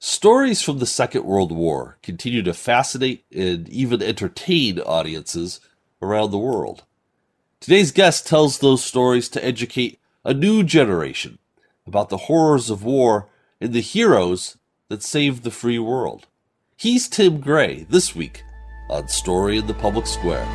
Stories from the Second World War continue to fascinate and even entertain audiences around the world. Today's guest tells those stories to educate a new generation about the horrors of war and the heroes that saved the free world. He's Tim Gray this week on Story in the Public Square.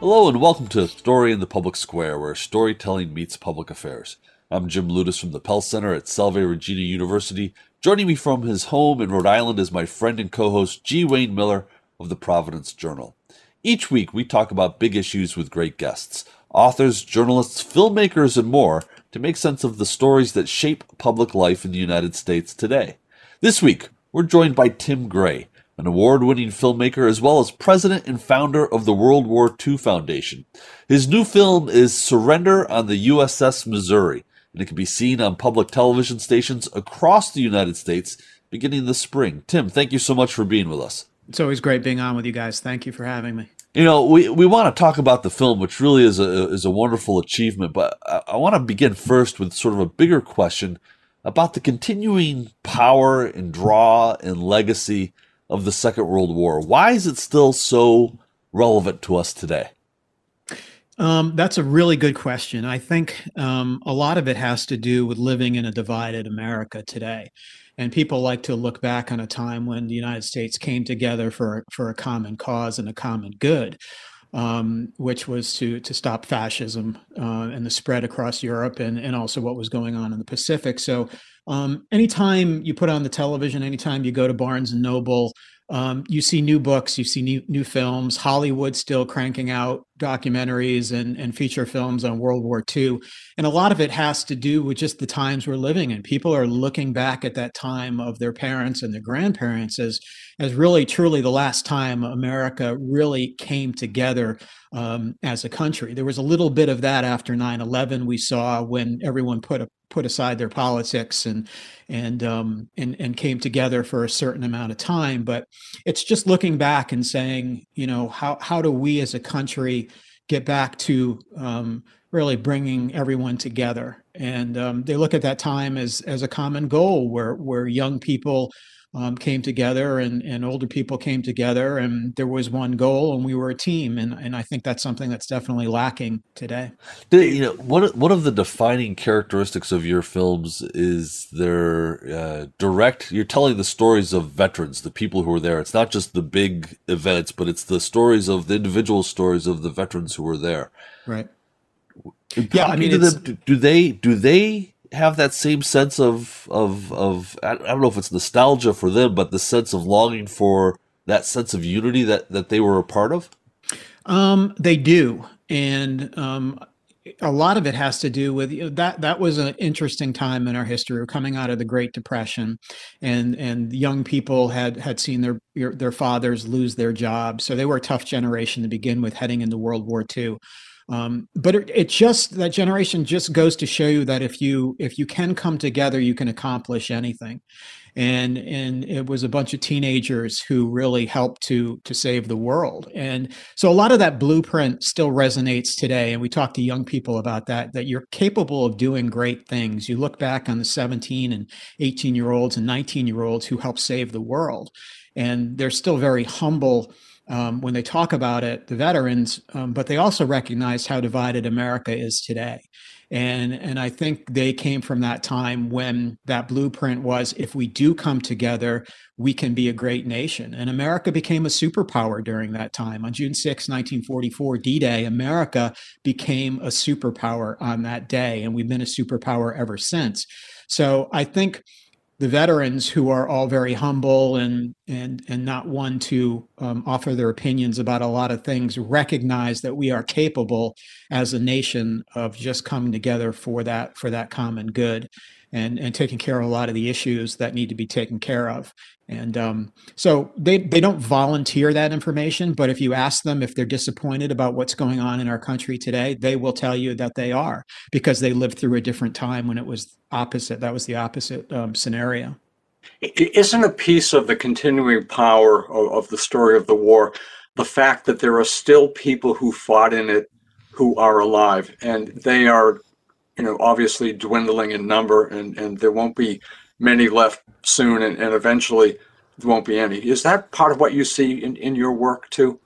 Hello and welcome to Story in the Public Square, where storytelling meets public affairs. I'm Jim Ludes from the Pell Center at Salve Regina University. Joining me from his home in Rhode Island is my friend and co-host G. Wayne Miller of the Providence Journal. Each week we talk about big issues with great guests, authors, journalists, filmmakers, and more to make sense of the stories that shape public life in the United States today. This week, we're joined by Tim Gray, an award winning filmmaker as well as president and founder of the World War II Foundation. His new film is Surrender on the USS Missouri, and it can be seen on public television stations across the United States beginning this spring. Tim, thank you so much for being with us. It's always great being on with you guys. Thank you for having me. You know, we, we want to talk about the film, which really is a is a wonderful achievement. But I, I want to begin first with sort of a bigger question about the continuing power and draw and legacy of the Second World War. Why is it still so relevant to us today? Um, that's a really good question. I think um, a lot of it has to do with living in a divided America today. And people like to look back on a time when the United States came together for, for a common cause and a common good. Um, which was to to stop fascism uh, and the spread across Europe and and also what was going on in the Pacific. So um, anytime you put on the television, anytime you go to Barnes and Noble, um, you see new books, you see new, new films. Hollywood still cranking out documentaries and, and feature films on World War II. And a lot of it has to do with just the times we're living in. People are looking back at that time of their parents and their grandparents as, as really truly the last time America really came together um, as a country. There was a little bit of that after 9 11, we saw when everyone put a put aside their politics and and um, and and came together for a certain amount of time. But it's just looking back and saying, you know, how how do we as a country get back to um, really bringing everyone together? And um, they look at that time as as a common goal, where where young people um, came together and, and older people came together and there was one goal and we were a team and, and I think that's something that's definitely lacking today. You know, one one of the defining characteristics of your films is their uh, direct. You're telling the stories of veterans, the people who were there. It's not just the big events, but it's the stories of the individual stories of the veterans who were there. Right. Yeah, I mean, do they do they have that same sense of of of I don't know if it's nostalgia for them, but the sense of longing for that sense of unity that that they were a part of? Um, they do, and um, a lot of it has to do with you know, that. That was an interesting time in our history. We're coming out of the Great Depression, and and young people had had seen their their fathers lose their jobs, so they were a tough generation to begin with, heading into World War II. Um, but it, it, just that generation just goes to show you that if you if you can come together, you can accomplish anything. And and it was a bunch of teenagers who really helped to to save the world. And so a lot of that blueprint still resonates today. And we talk to young people about that. That you're capable of doing great things. You look back on the 17 and 18 year olds and 19 year olds who helped save the world, and they're still very humble um, when they talk about it, the veterans, um, but they also recognize how divided America is today. And, and I think they came from that time when that blueprint was if we do come together, we can be a great nation. And America became a superpower during that time. On June 6, 1944, D Day, America became a superpower on that day. And we've been a superpower ever since. So I think the veterans who are all very humble and and and not one to um, offer their opinions about a lot of things recognize that we are capable as a nation of just coming together for that for that common good and and taking care of a lot of the issues that need to be taken care of. And um, so they they don't volunteer that information, but if you ask them if they're disappointed about what's going on in our country today, they will tell you that they are because they lived through a different time when it was opposite. That was the opposite um, scenario. Isn't a piece of the continuing power of, of the story of the war the fact that there are still people who fought in it who are alive, and they are, you know, obviously dwindling in number, and and there won't be many left soon, and, and eventually there won't be any. Is that part of what you see in, in your work too?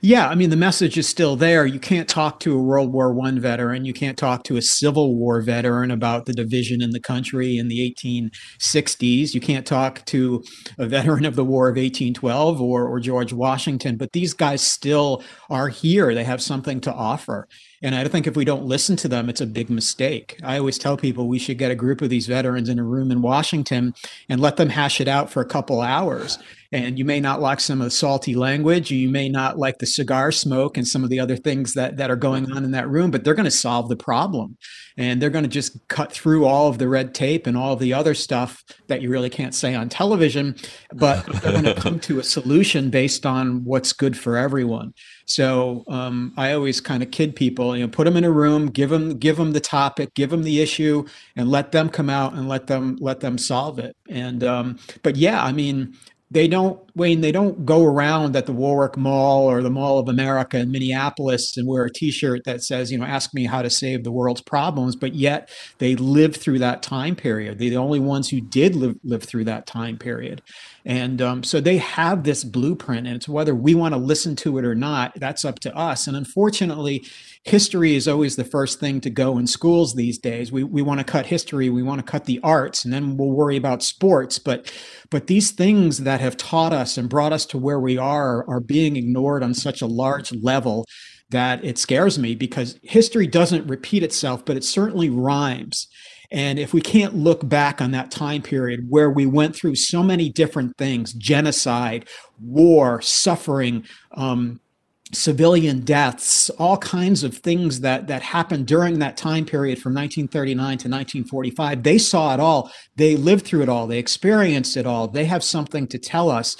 Yeah, I mean the message is still there. You can't talk to a World War One veteran, you can't talk to a Civil War veteran about the division in the country in the 1860s. You can't talk to a veteran of the War of 1812 or or George Washington. But these guys still are here. They have something to offer. And I think if we don't listen to them, it's a big mistake. I always tell people we should get a group of these veterans in a room in Washington and let them hash it out for a couple hours. And you may not like some of the salty language. You may not like the cigar smoke and some of the other things that that are going on in that room but they're going to solve the problem and they're going to just cut through all of the red tape and all of the other stuff that you really can't say on television but they're going to come to a solution based on what's good for everyone. So um, i always kind of kid people you know put them in a room give them give them the topic give them the issue and let them come out and let them let them solve it. And um, but yeah i mean they don't Wayne, they don't go around at the Warwick Mall or the Mall of America in Minneapolis and wear a T-shirt that says, you know, ask me how to save the world's problems. But yet they lived through that time period. They're the only ones who did live live through that time period, and um, so they have this blueprint. And it's whether we want to listen to it or not. That's up to us. And unfortunately, history is always the first thing to go in schools these days. We we want to cut history, we want to cut the arts, and then we'll worry about sports. But but these things that have taught us and brought us to where we are are being ignored on such a large level that it scares me because history doesn't repeat itself, but it certainly rhymes. And if we can't look back on that time period where we went through so many different things genocide, war, suffering, um, civilian deaths, all kinds of things that that happened during that time period from 1939 to 1945. They saw it all. They lived through it all. They experienced it all. They have something to tell us.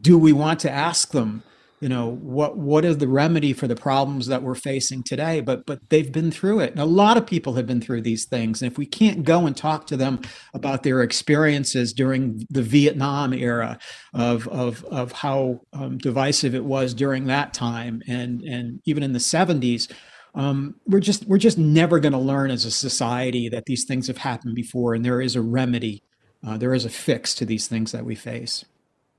Do we want to ask them? You know what what is the remedy for the problems that we're facing today? But but they've been through it. And a lot of people have been through these things. And if we can't go and talk to them about their experiences during the vietnam era of of of how um, divisive it was during that time and and even in the 70s um, we're just we're just never going to learn as a society that these things have happened before and there is a remedy uh, there is a fix to these things that we face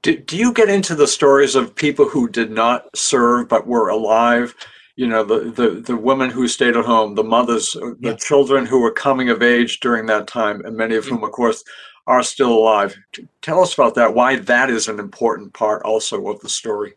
do, do you get into the stories of people who did not serve but were alive? You know, the, the, the women who stayed at home, the mothers, uh, the yeah. children who were coming of age during that time, and many of whom, of course, are still alive. Tell us about that, why that is an important part also of the story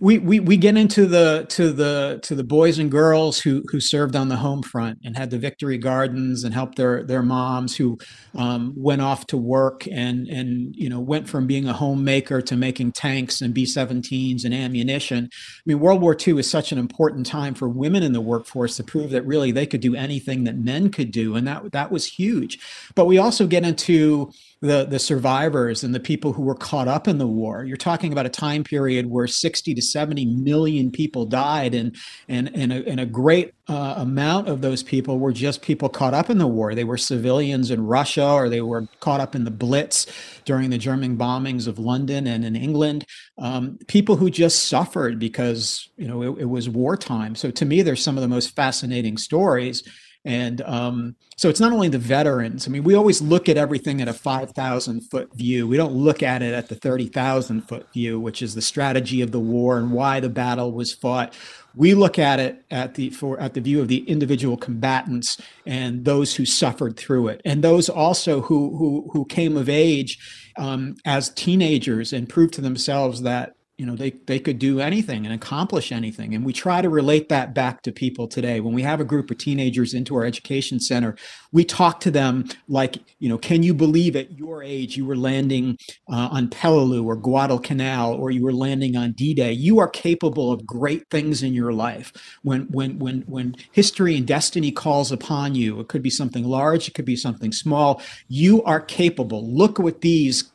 we, we we get into the to the to the boys and girls who who served on the home front and had the victory gardens and helped their their moms who um, went off to work and and you know went from being a homemaker to making tanks and B-17s and ammunition. I mean, World War II is such an important time for women in the workforce to prove that really they could do anything that men could do, and that that was huge. But we also get into the the survivors and the people who were caught up in the war. You're talking about a time period where 60 to 70 million people died, and and and a, and a great uh, amount of those people were just people caught up in the war. They were civilians in Russia, or they were caught up in the Blitz during the German bombings of London and in England. Um, people who just suffered because you know it, it was wartime. So to me, they're some of the most fascinating stories and um, so it's not only the veterans. I mean, we always look at everything at a 5,000 foot view. We don't look at it at the 30,000 foot view, which is the strategy of the war and why the battle was fought. We look at it at the for at the view of the individual combatants and those who suffered through it, and those also who who who came of age um, as teenagers and proved to themselves that you know they they could do anything and accomplish anything. And we try to relate that back to people today. When we have a group of teenagers into our education center we talk to them like you know can you believe at your age you were landing uh, on peleliu or guadalcanal or you were landing on d-day? You are capable of great things in your life. When when when when history and destiny calls upon you it could be something large it could be something small you are capable. Look what these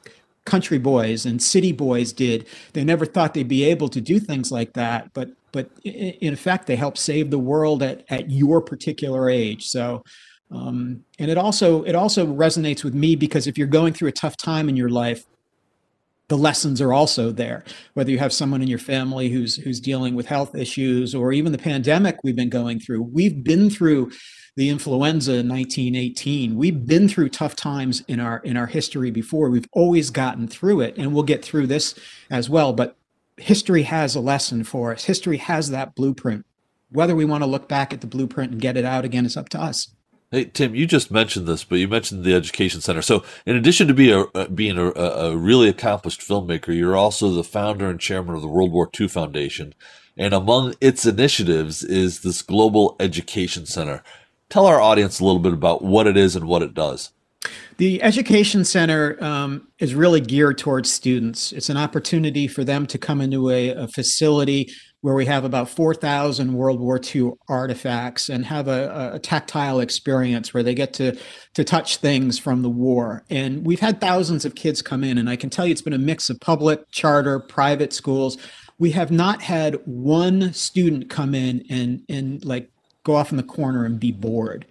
country boys and city boys did. They never thought they'd be able to do things like that, but but in effect, they helped save the world at at your particular age. So. Um, and it also it also resonates with me because if you're going through a tough time in your life, the lessons are also there whether you have someone in your family who's who's dealing with health issues or even the pandemic we've been going through we've been through the influenza in 1918 we've been through tough times in our in our history before. We've always gotten through it and we'll get through this as well but history has a lesson for us. History has that blueprint. Whether we want to look back at the blueprint and get it out again is up to us. Hey Tim, you just mentioned this, but you mentioned the education center. So, in addition to be a, uh, being a, a, really accomplished filmmaker, you're also the founder and chairman of the World War II Foundation, and among its initiatives is this Global Education Center. Tell our audience a little bit about what it is and what it does. The Education Center um, is really geared towards students. It's an opportunity for them to come into a, a facility where we have about 4,000 World War II artifacts and have a, a, tactile experience where they get to, to touch things from the war. And we've had thousands of kids come in, and I can tell you it's been a mix of public, charter, private schools. We have not had one student come in and, and like go off in the corner and be bored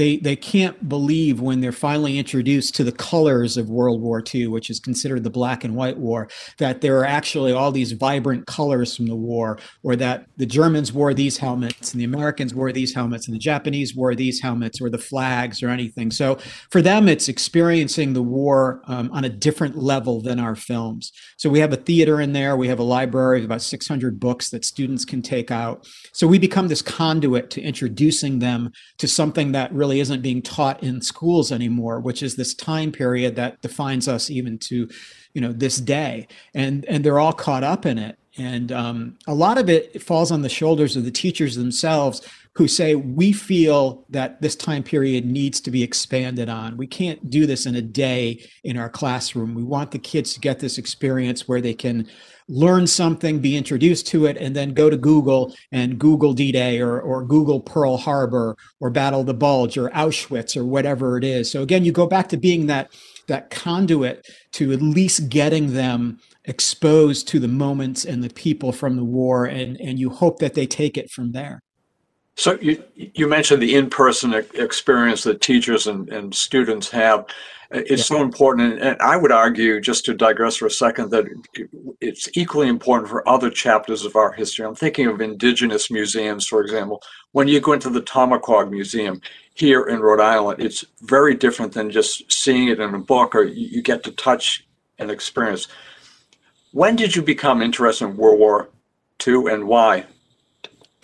they they can't believe when they're finally introduced to the colors of World War II, which is considered the black and white war, that there are actually all these vibrant colors from the war, or that the Germans wore these helmets and the Americans wore these helmets and the Japanese wore these helmets or the flags or anything. So for them, it's experiencing the war um, on a different level than our films. So we have a theater in there, we have a library of about 600 books that students can take out. So we become this conduit to introducing them to something that really really isn't being taught in schools anymore, which is this time period that defines us even to, you know, this day. And and they're all caught up in it. And um, a lot of it falls on the shoulders of the teachers themselves who say, we feel that this time period needs to be expanded on. We can't do this in a day in our classroom. We want the kids to get this experience where they can learn something, be introduced to it, and then go to Google and Google D Day or, or Google Pearl Harbor or Battle of the Bulge or Auschwitz or whatever it is. So again, you go back to being that that conduit to at least getting them exposed to the moments and the people from the war and and you hope that they take it from there so you you mentioned the in-person experience that teachers and, and students have. Uh, it's yeah. so important and i would argue just to digress for a second that it's equally important for other chapters of our history. I'm thinking of indigenous museums for example. When you go into the Tomaquag museum here in rhode island it's very different than just seeing it in a book or you get to touch and experience. When did you become interested in world war ii and why?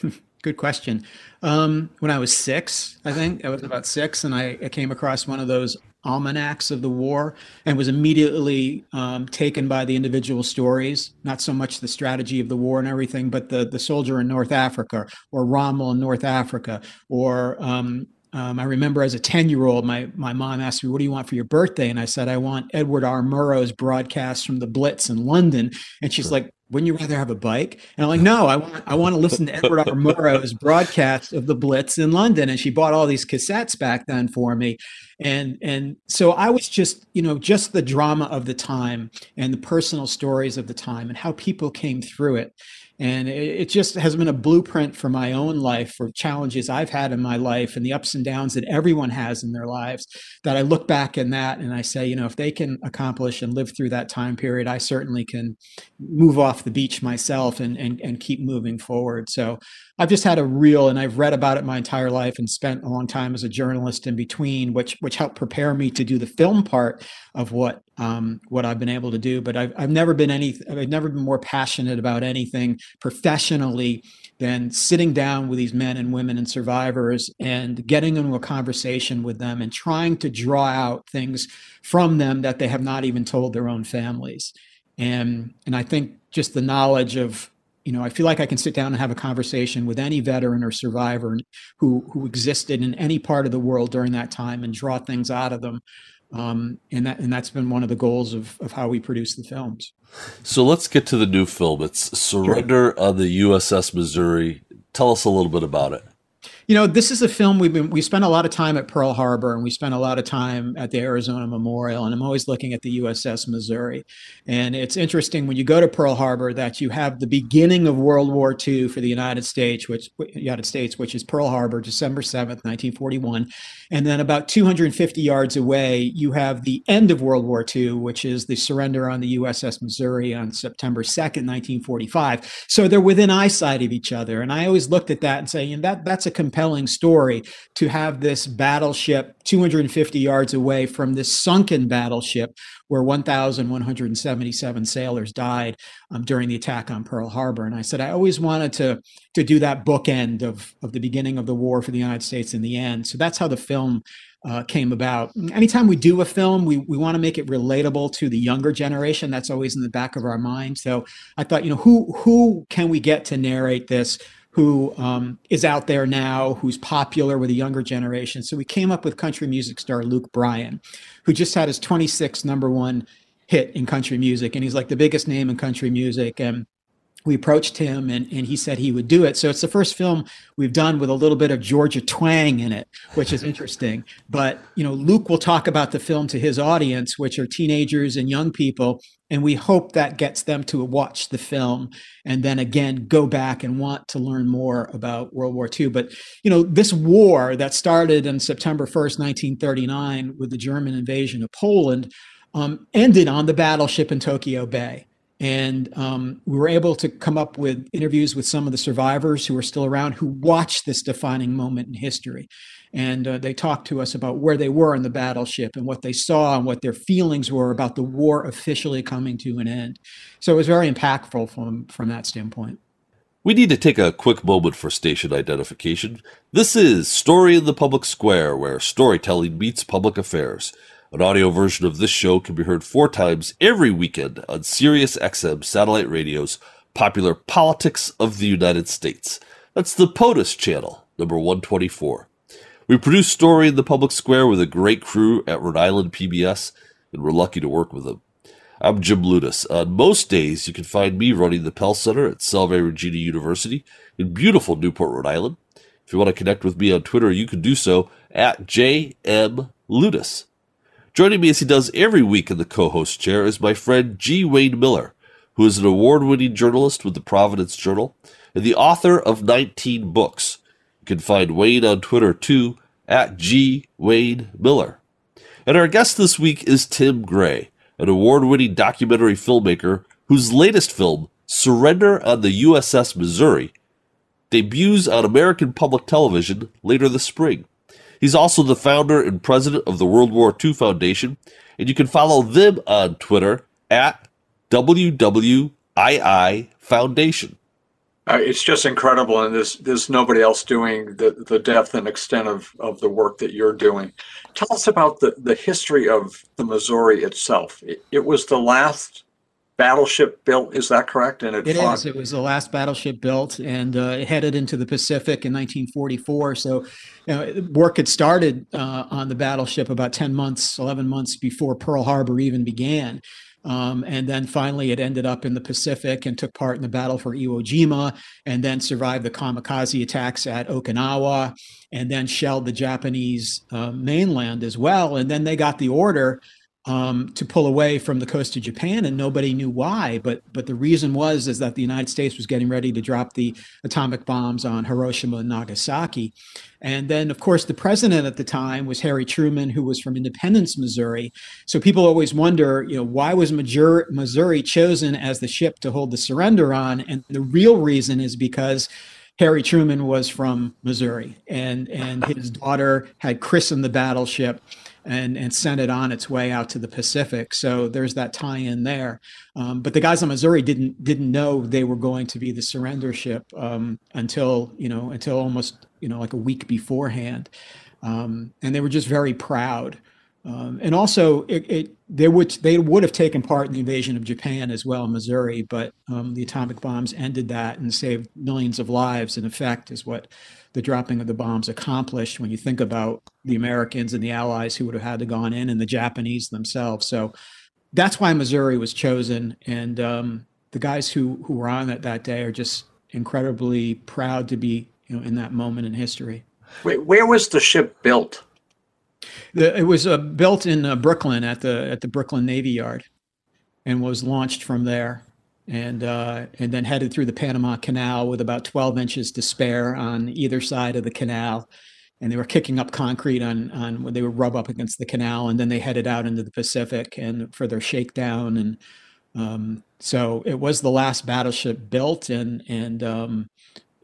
Good question um, when I was six, I think I was about six, and I, I, came across one of those almanacs of the war and was immediately um, taken by the individual stories not so much the strategy of the war and everything but the the soldier in north africa or rommel in north africa or um, um, I remember as a 10 year old, my, my mom asked me, What do you want for your birthday? And I said, I want Edward R. Murrow's broadcast from the Blitz in London. And she's like, Wouldn't you rather have a bike? And I'm like, No, I want, I want to listen to Edward R. Murrow's broadcast of the Blitz in London. And she bought all these cassettes back then for me. And, and so I was just, you know, just the drama of the time and the personal stories of the time and how people came through it and it, just has been a blueprint for my own life for challenges i've had in my life and the ups and downs that everyone has in their lives that i look back in that and i say you know if they can accomplish and live through that time period i certainly can move off the beach myself and and, and keep moving forward. So I've just had a real, and I've read about it my entire life and spent a long time as a journalist in between, which which helped prepare me to do the film part of what um, what I've been able to do. But I've I've never been any, I've never been more passionate about anything professionally than sitting down with these men and women and survivors and getting into a conversation with them and trying to draw out things from them that they have not even told their own families. And and I think just the knowledge of you know, I feel like I can sit down and have a conversation with any veteran or survivor who who existed in any part of the world during that time and draw things out of them. Um, and that and that's been one of the goals of of how we produce the films. So let's get to the new film. It's Surrender sure. on the USS Missouri. Tell us a little bit about it. You know, this is a film we've been we spent a lot of time at Pearl Harbor and we spent a lot of time at the Arizona Memorial and I'm always looking at the USS Missouri. And it's interesting when you go to Pearl Harbor that you have the beginning of World War II for the United States, which United States, which is Pearl Harbor, December 7th, 1941. And then about 250 yards away, you have the end of World War II, which is the surrender on the USS Missouri on September 2nd, 1945. So they're within eyesight of each other. And I always looked at that and saying, that that's a compelling story to have this battleship 250 yards away from this sunken battleship where 1,177 sailors died um, during the attack on Pearl Harbor. And I said I always wanted to to do that bookend of of the beginning of the war for the United States and the end. So that's how the film uh, came about. Anytime we do a film, we, we want to make it relatable to the younger generation. That's always in the back of our mind. So I thought, you know, who who can we get to narrate this who um, is out there now, who's popular with the younger generation. So we came up with country music star Luke Bryan, who just had his 26th number one hit in country music, and he's like the biggest name in country music. And we approached him and, and he said he would do it. So it's the first film we've done with a little bit of Georgia twang in it, which is interesting. But, you know, Luke will talk about the film to his audience, which are teenagers and young people. And we hope that gets them to watch the film and then again go back and want to learn more about World War II. But, you know, this war that started on September 1st, 1939, with the German invasion of Poland, um, ended on the battleship in Tokyo Bay. And um, we were able to come up with interviews with some of the survivors who are still around who watched this defining moment in history. And uh, they talked to us about where they were in the battleship and what they saw and what their feelings were about the war officially coming to an end. So it was very impactful from, from that standpoint. We need to take a quick moment for station identification. This is Story in the Public Square, where storytelling meets public affairs. An audio version of this show can be heard four times every weekend on Sirius XM satellite radio's popular Politics of the United States. That's the POTUS channel, number 124. We produce Story in the Public Square with a great crew at Rhode Island PBS, and we're lucky to work with them. I'm Jim Ludes. On most days, you can find me running the Pell Center at Salve Regina University in beautiful Newport, Rhode Island. If you want to connect with me on Twitter, you can do so at JM. Joining me as he does every week in the co host chair is my friend G. Wayne Miller, who is an award winning journalist with the Providence Journal and the author of 19 books. You can find Wayne on Twitter too at G. Wayne Miller. And our guest this week is Tim Gray, an award winning documentary filmmaker whose latest film, Surrender on the USS Missouri, debuts on American public television later this spring. He's also the founder and president of the World War II Foundation, and you can follow them on Twitter at WWII Foundation. Uh, it's just incredible, and there's there's nobody else doing the, the depth and extent of, of the work that you're doing. Tell us about the, the history of the Missouri itself. It, it was the last battleship built. Is that correct? And it, it fought- is. It was the last battleship built, and uh, headed into the Pacific in 1944. So, you know, work had started uh, on the battleship about 10 months, 11 months before Pearl Harbor even began. Um, and then finally, it ended up in the Pacific and took part in the battle for Iwo Jima, and then survived the kamikaze attacks at Okinawa, and then shelled the Japanese uh, mainland as well. And then they got the order um, to pull away from the coast of Japan, and nobody knew why. But but the reason was is that the United States was getting ready to drop the atomic bombs on Hiroshima and Nagasaki, and then of course the president at the time was Harry Truman, who was from Independence, Missouri. So people always wonder, you know, why was Missouri chosen as the ship to hold the surrender on? And the real reason is because Harry Truman was from Missouri, and and his daughter had christened the battleship and and sent it on its way out to the Pacific. So there's that tie-in there. Um, but the guys on Missouri didn't didn't know they were going to be the surrender ship um, until you know until almost you know like a week beforehand, um, and they were just very proud. Um, and also, it, it, they would they would have taken part in the invasion of Japan as well, Missouri, but um, the atomic bombs ended that and saved millions of lives. In effect, is what the dropping of the bombs accomplished. When you think about the Americans and the Allies who would have had to gone in, and the Japanese themselves, so that's why Missouri was chosen. And um, the guys who who were on it that day are just incredibly proud to be you know in that moment in history. Wait, where was the ship built? The, it was uh, built in uh, Brooklyn at the at the Brooklyn Navy Yard, and was launched from there, and uh, and then headed through the Panama Canal with about 12 inches to spare on either side of the canal, and they were kicking up concrete on on when they would rub up against the canal, and then they headed out into the Pacific and for their shakedown, and um, so it was the last battleship built, and and um,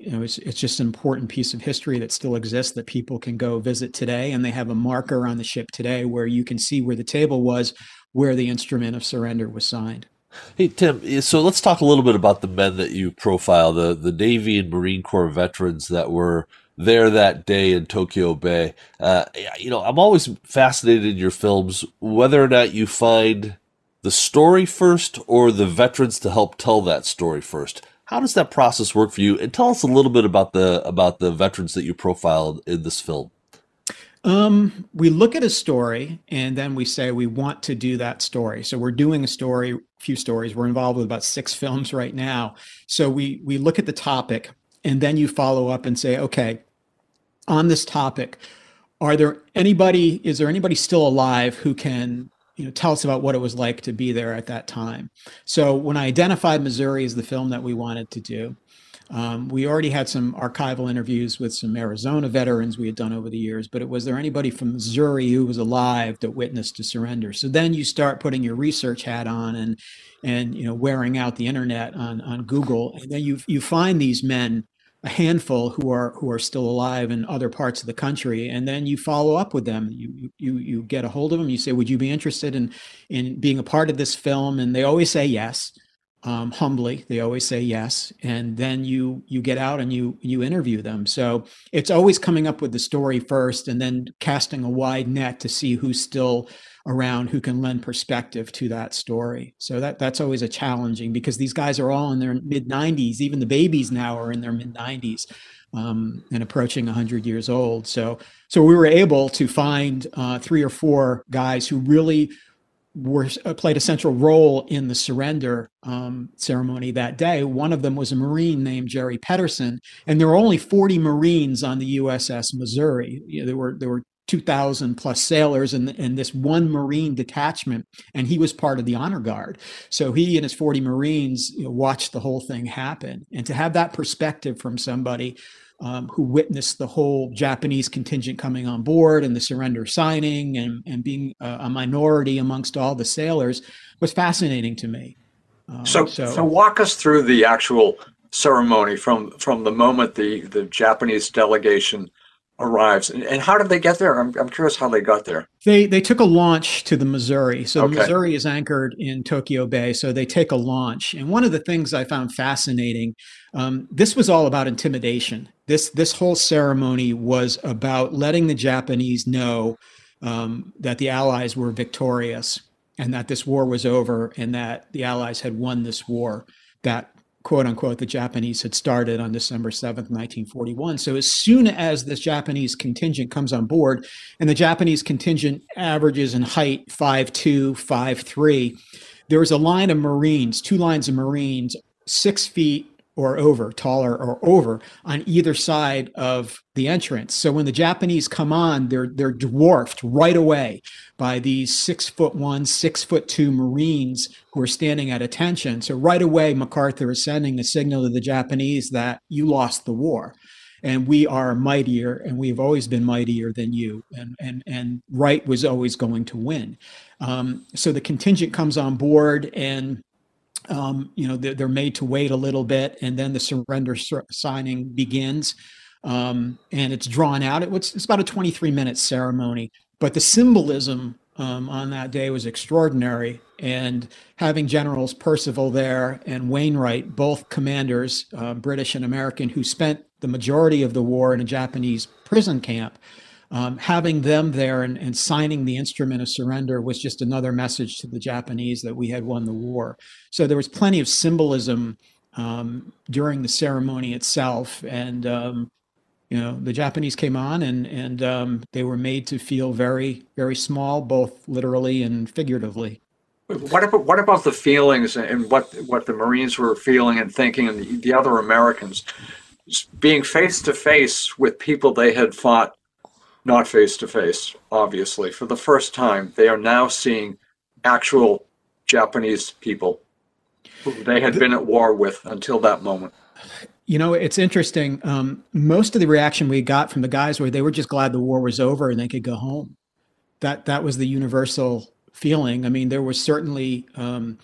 you know, it's, it's just an important piece of history that still exists that people can go visit today. And they have a marker on the ship today where you can see where the table was, where the instrument of surrender was signed. Hey Tim, so let's talk a little bit about the men that you profile, the the Navy and Marine Corps veterans that were there that day in Tokyo Bay. Uh, you know, I'm always fascinated in your films whether or not you find the story first or the veterans to help tell that story first. How does that process work for you? And tell us a little bit about the about the veterans that you profiled in this film. Um, we look at a story and then we say we want to do that story. So we're doing a story, a few stories. We're involved with about six films right now. So we we look at the topic and then you follow up and say, okay, on this topic, are there anybody? Is there anybody still alive who can you know, tell us about what it was like to be there at that time. So when I identified Missouri as the film that we wanted to do, um, we already had some archival interviews with some Arizona veterans we had done over the years, but it was there anybody from Missouri who was alive that witnessed a surrender? So then you start putting your research hat on and and you know wearing out the internet on on Google, and then you you find these men a handful who are who are still alive in other parts of the country and then you follow up with them. You you you get a hold of them. You say would you be interested in in being a part of this film? And they always say yes um, humbly they always say yes and then you you get out and you you interview them so it's always coming up with the story first and then casting a wide net to see who's still around who can lend perspective to that story. So that that's always a challenging because these guys are all in their mid 90s. Even the babies now are in their mid 90s um, and approaching 100 years old. So so we were able to find uh, three or four guys who really were uh, played a central role in the surrender um, ceremony that day. One of them was a Marine named Jerry Pedersen, and there were only 40 Marines on the USS Missouri. You know, there were there were 2,000 plus sailors and, and this one Marine detachment, and he was part of the honor guard. So he and his 40 Marines you know, watched the whole thing happen. And to have that perspective from somebody um, who witnessed the whole Japanese contingent coming on board and the surrender signing and, and being a, a minority amongst all the sailors was fascinating to me. Um, so, so, so walk us through the actual ceremony from from the moment the the Japanese delegation arrives. And, and how did they get there? I'm, I'm curious how they got there. They they took a launch to the Missouri. So okay. Missouri is anchored in Tokyo Bay. So they take a launch. And one of the things I found fascinating, um, this was all about intimidation. This this whole ceremony was about letting the Japanese know um, that the Allies were victorious and that this war was over and that the Allies had won this war. That quote unquote the Japanese had started on December 7th, 1941. So as soon as this Japanese contingent comes on board, and the Japanese contingent averages in height 5'2, 5'3, there is a line of Marines, two lines of Marines, six feet or over, taller or over, on either side of the entrance. So when the Japanese come on, they're they're dwarfed right away by these six foot one, six foot two Marines who are standing at attention. So right away, MacArthur is sending a signal to the Japanese that you lost the war. And we are mightier, and we've always been mightier than you. And and and right was always going to win. Um, so the contingent comes on board, and um, you know they're, they're, made to wait a little bit and then the surrender signing begins. Um, and it's drawn out. It, it's, it's about a 23 minute ceremony but the symbolism um, on that day was extraordinary. And having generals percival there and wainwright both commanders uh, british and american who spent the majority of the war in a japanese prison camp um, having them there and, and, signing the instrument of surrender was just another message to the Japanese that we had won the war. So there was plenty of symbolism um, during the ceremony itself, and um, you know the Japanese came on and and um, they were made to feel very very small, both literally and figuratively. What about what about the feelings and what what the Marines were feeling and thinking, and the, the other Americans being face to face with people they had fought not face to face, obviously. For the first time, they are now seeing actual Japanese people who they had been at war with until that moment. You know, it's interesting. Um, most of the reaction we got from the guys were they were just glad the war was over and they could go home. That that was the universal feeling. I mean, there was certainly um,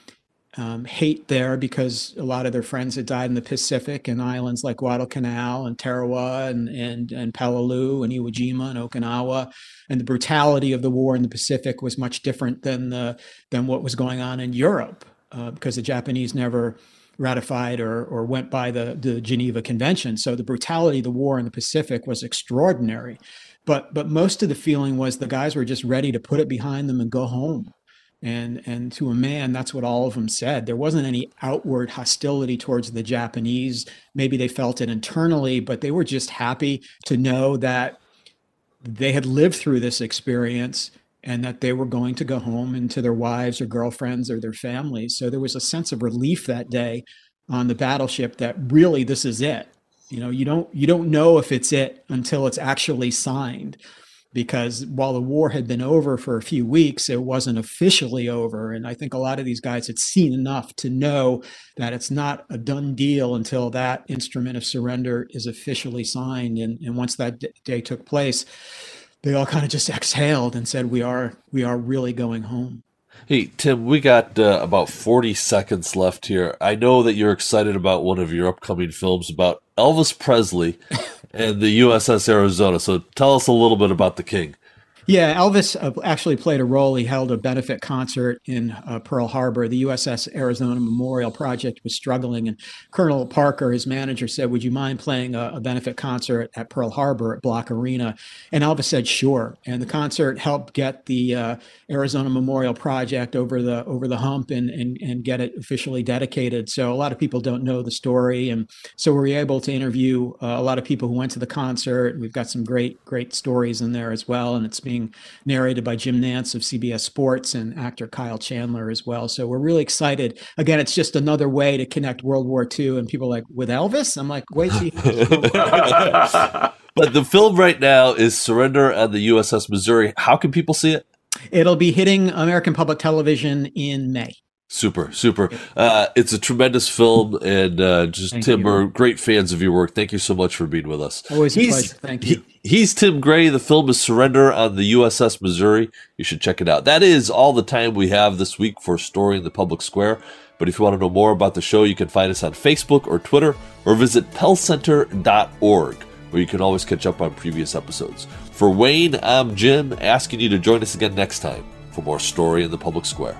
um, hate there because a lot of their friends had died in the Pacific and islands like Guadalcanal and Tarawa and, and, and Peleliu and Iwo Jima and Okinawa. And the brutality of the war in the Pacific was much different than, the, than what was going on in Europe uh, because the Japanese never ratified or, or went by the, the Geneva Convention. So the brutality of the war in the Pacific was extraordinary. But, but most of the feeling was the guys were just ready to put it behind them and go home and and to a man that's what all of them said. There wasn't any outward hostility towards the japanese. Maybe they felt it internally but they were just happy to know that they had lived through this experience and that they were going to go home and to their wives or girlfriends or their families. So there was a sense of relief that day on the battleship that really this is it. You know you don't you don't know if it's it until it's actually signed because while the war had been over for a few weeks, it wasn't officially over. And I think a lot of these guys had seen enough to know that it's not a done deal until that instrument of surrender is officially signed. And, and once that d- day took place, they all kind of just exhaled and said, "We are, we are really going home." Hey, Tim, we got uh, about 40 seconds left here. I know that you're excited about one of your upcoming films about Elvis Presley and the USS Arizona. So tell us a little bit about the King. Yeah, Elvis uh, actually played a role. He held a benefit concert in uh, Pearl Harbor. The USS Arizona Memorial Project was struggling, and Colonel Parker, his manager, said, Would you mind playing a, a, benefit concert at Pearl Harbor at Bloch Arena? And Elvis said, Sure. And the concert helped get the uh, Arizona Memorial Project over the over the hump and, and, and get it officially dedicated. So a lot of people don't know the story. And so we were able to interview uh, a lot of people who went to the concert. We've got some great, great stories in there as well. And it's being being narrated by Jim Nantz of CBS Sports and actor Kyle Chandler as well. So we're really excited. Again, it's just another way to connect World War II. And people like, with Elvis? I'm like, wait. but the film right now is Surrender at the USS Missouri. How can people see it? It'll be hitting American Public Television in May. Super, super. Uh, it's a tremendous film, and uh, just Thank Tim, you. we're great fans of your work. Thank you so much for being with us. Always a pleasure. Thank you. He, he's Tim Gray. The film is Surrender on the USS Missouri. You should check it out. That is all the time we have this week for Story in the Public Square. But if you want to know more about the show, you can find us on Facebook or Twitter, or visit pellcenter.org, where you can always catch up on previous episodes. For Wayne, I'm Jim, asking you to join us again next time for more Story in the Public Square.